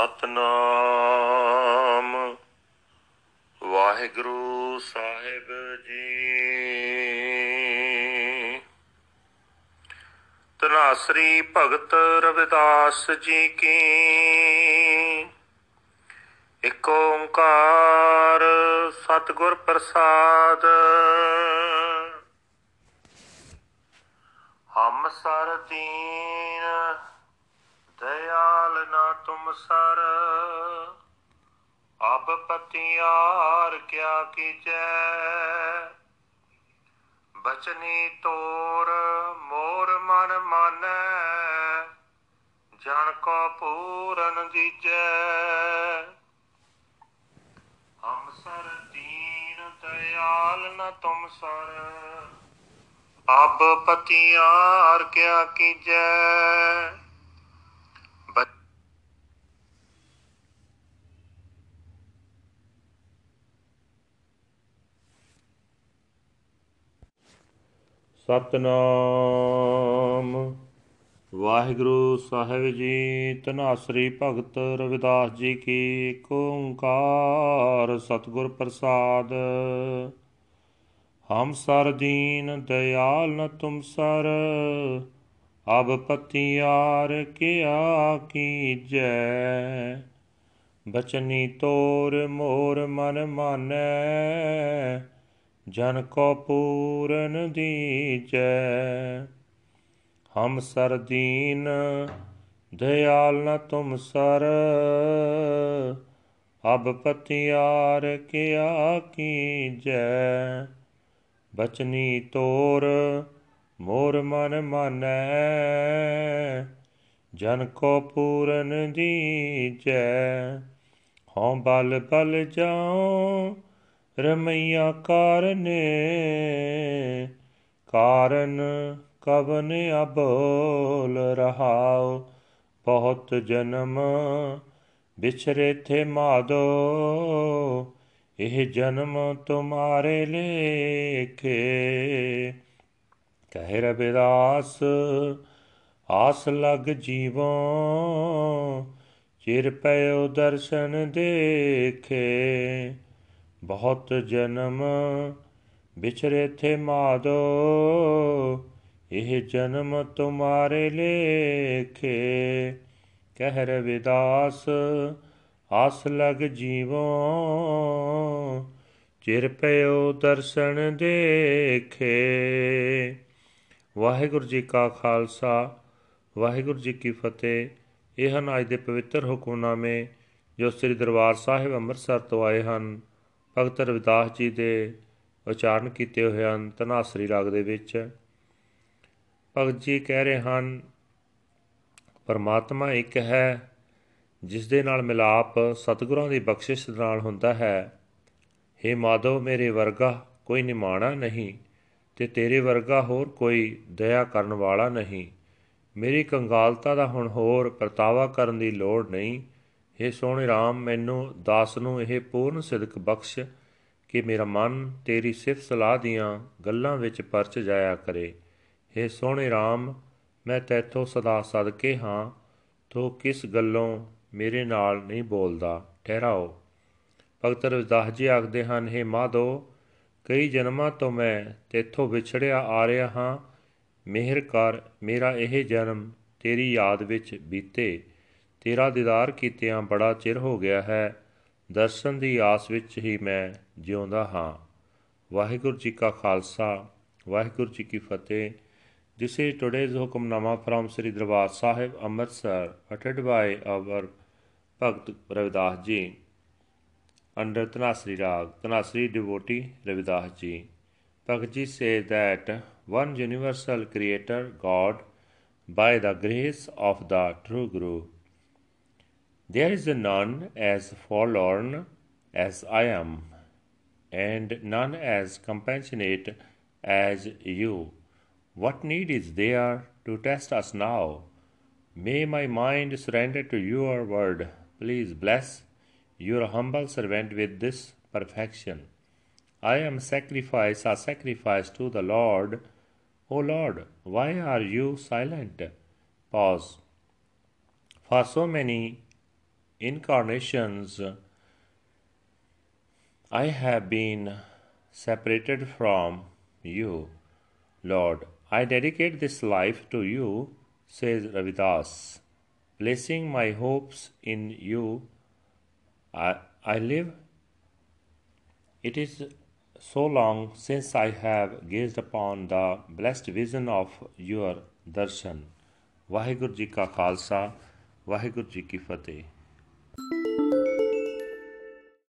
ਸਤਨਾਮ। ਵਾਹਿਗੁਰੂ ਸਾਹਿਬ ਜੀ। ਤਨਾਸਰੀ ਭਗਤ ਰਵਿਦਾਸ ਜੀ ਕੀ। ਇਕ ਓੰਕਾਰ ਸਤਿਗੁਰ ਪ੍ਰਸਾਦ। ਹਮ ਸਰ ਦਇਆਲ ਨਾ ਤੁਮ ਸਰ। ਅਬ ਪਤਿਆਰ ਕਿਆ ਕੀਜੈ। ਬਚਨੀ ਤੋਰ ਮੋਰ ਮਨ ਮਾਨੈ ਜਣ ਕੋ ਪੂਰਨ ਦੀਜੈ ਹਮ ਸਰ ਦੀਨ ਦਇਆਲ ਨਾ ਤੁਮ ਸਰ। ਅਬ ਪਤਿਆਰ ਕਿਆ ਕੀਜੈ। ਸਤਨਾਮ। ਵਾਹਿਗੁਰੂ ਸਾਹਿਬ ਜੀ ਤਨਾਸਰੀ ਭਗਤ ਰਵਿਦਾਸ ਜੀ ਕੀ ਏਕ ਓੰਕਾਰ ਸਤਿਗੁਰ ਪ੍ਰਸਾਦ। ਹਮ ਸਰ ਦੀਨ ਦਇਆਲ ਨ ਤੁਮ ਸਰ, ਅਬ ਪਤਿਆਰ ਕਿਆ ਕੀਜੈ। ਬਚਨੀ ਤੋਰ ਮੋਰ ਮਨ ਮਾਨੈ ਜਨ ਕੋ ਪੂਰਨ ਦੀਜੈ, ਹਮ ਸਰ ਦੀਨ ਦਇਆਲ ਨ ਤੁਮ ਸਰ। ਅਬ ਪਤਿਆਰ ਕਿਆ ਕੀਜੈ, ਬਚਨੀ ਤੋਰ ਮੋਰ ਮਨ ਮਾਨੈ। ਜਨ ਕੋ ਪੂਰਨ ਦੀਜੈ, ਹਉ ਬਲ ਬਲ ਜਾਉ ਰਮਈਆ ਕਾਰਨੇ ਕਾਰਨ ਕਵਨ ਅਬੋਲ ਰਹਾਉ, ਬਹੁਤ ਜਨਮ ਵਿਛਰੇ ਥੇ ਮਾਦੋ, ਇਹ ਜਨਮ ਤੁਮਾਰੇ ਲੇਖੇ। ਕਹਿ ਰਬਿਦਾਸ ਆਸ ਲਗ ਜੀਵੋ, ਚਿਰ ਪਇਓ ਦਰਸ਼ਨ ਦੇਖੇ। ਬਹੁਤ ਜਨਮ ਵਿਛਰੇ ਥੇ ਮਾਦੋ, ਇਹ ਜਨਮ ਤੁਮਾਰੇ ਲੇਖੇ। ਕਹਿ ਰਵਿਦਾਸ ਆਸ ਲਗ ਜੀਵੋ, ਚਿਰ ਪਇਓ ਦਰਸ਼ਨ ਦੇਖੇ। ਵਾਹਿਗੁਰੂ ਜੀ ਕਾ ਖਾਲਸਾ, ਵਾਹਿਗੁਰੂ ਜੀ ਕੀ ਫਤਿਹ। ਇਹ ਹਨ ਅੱਜ ਦੇ ਪਵਿੱਤਰ ਹੁਕਮਨਾਮੇ ਜੋ ਸ੍ਰੀ ਦਰਬਾਰ ਸਾਹਿਬ ਅੰਮ੍ਰਿਤਸਰ ਤੋਂ ਆਏ ਹਨ। ਭਗਤ ਰਵਿਦਾਸ ਜੀ ਦੇ ਉਚਾਰਨ ਕੀਤੇ ਹੋਏ ਹਨ ਤਨਾਸਰੀ ਰਾਗ ਦੇ ਵਿੱਚ। ਭਗਤ ਜੀ ਕਹਿ ਰਹੇ ਹਨ, ਪਰਮਾਤਮਾ ਇੱਕ ਹੈ ਜਿਸ ਦੇ ਨਾਲ ਮਿਲਾਪ ਸਤਿਗੁਰਾਂ ਦੀ ਬਖਸ਼ਿਸ਼ ਨਾਲ ਹੁੰਦਾ ਹੈ। हे ਮਾਧਵ, ਮੇਰੇ ਵਰਗਾ ਕੋਈ ਨਿਮਾਣਾ ਨਹੀਂ ਤੇ ਤੇਰੇ ਵਰਗਾ ਹੋਰ ਕੋਈ ਦਇਆ ਕਰਨ ਵਾਲਾ ਨਹੀਂ। ਮੇਰੀ ਕੰਗਾਲਤਾ ਦਾ ਹੁਣ ਹੋਰ ਪ੍ਰਤਾਵਾ ਕਰਨ ਦੀ ਲੋੜ ਨਹੀਂ। हे ਸੋਹਣੇ RAM ਮੈਨੂੰ ਦਾਸ ਨੂੰ ਇਹ ਪੂਰਨ ਸਿਦਕ ਬਖਸ਼ ਕਿ ਮੇਰਾ ਮਨ ਤੇਰੀ ਸਿਫਤ ਸਲਾਹ ਦੀਆਂ ਗੱਲਾਂ ਵਿੱਚ ਪਰਚ ਜਾਇਆ ਕਰੇ हे ਸੋਹਣੇ RAM ਮੈਂ ਤੇਥੋਂ ਸਦਾ ਸਦਕੇ ਹਾਂ ਤੋ ਕਿਸ ਗੱਲੋਂ ਮੇਰੇ ਨਾਲ ਨਹੀਂ ਬੋਲਦਾ ਠਹਿਰਾਓ ਭਗਤ ਰਵਿਦਾਸ ਜੀ ਆਖਦੇ ਹਨ हे ਮਾਧੋ ਕਈ ਜਨਮਾਂ ਤੋਂ ਮੈਂ ਤੇਥੋਂ ਵਿਛੜਿਆ ਆ ਰਿਹਾ ਹਾਂ ਮਿਹਰ ਕਰ ਮੇਰਾ ਇਹ ਜਨਮ ਤੇਰੀ ਯਾਦ ਵਿੱਚ ਬੀਤੇ ਤੇਰਾ ਦੀਦਾਰ ਕੀਤਿਆਂ ਬੜਾ ਚਿਰ ਹੋ ਗਿਆ ਹੈ ਦਰਸ਼ਨ ਦੀ ਆਸ ਵਿੱਚ ਹੀ ਮੈਂ ਜਿਉਂਦਾ ਹਾਂ ਵਾਹਿਗੁਰੂ ਜੀ ਕਾ ਖਾਲਸਾ ਵਾਹਿਗੁਰੂ ਜੀ ਕੀ ਫਤਿਹ This is today's Hukamnama from Sri Darbar Sahib Amritsar uttered by our Bhakt Ravidas ji under Tanasri Rag, Tanasri devotee Ravidas ji. Bhakt ji says that one universal creator God by the grace of the true Guru There is none as forlorn as I am, and none as compassionate as you. What need is there to test us now? May my mind surrender to your word. Please bless your humble servant with this perfection. I am sacrifice, a sacrifice to the Lord. O Lord, why are you silent? Pause. For so many incarnations, I have been separated from you. Lord, I dedicate this life to you, says Ravidas. Placing my hopes in you, I, I live. It is so long since I have gazed upon the blessed vision of your darshan. Vaheguru Ji ka Khalsa, Vaheguru Ji ki Fateh.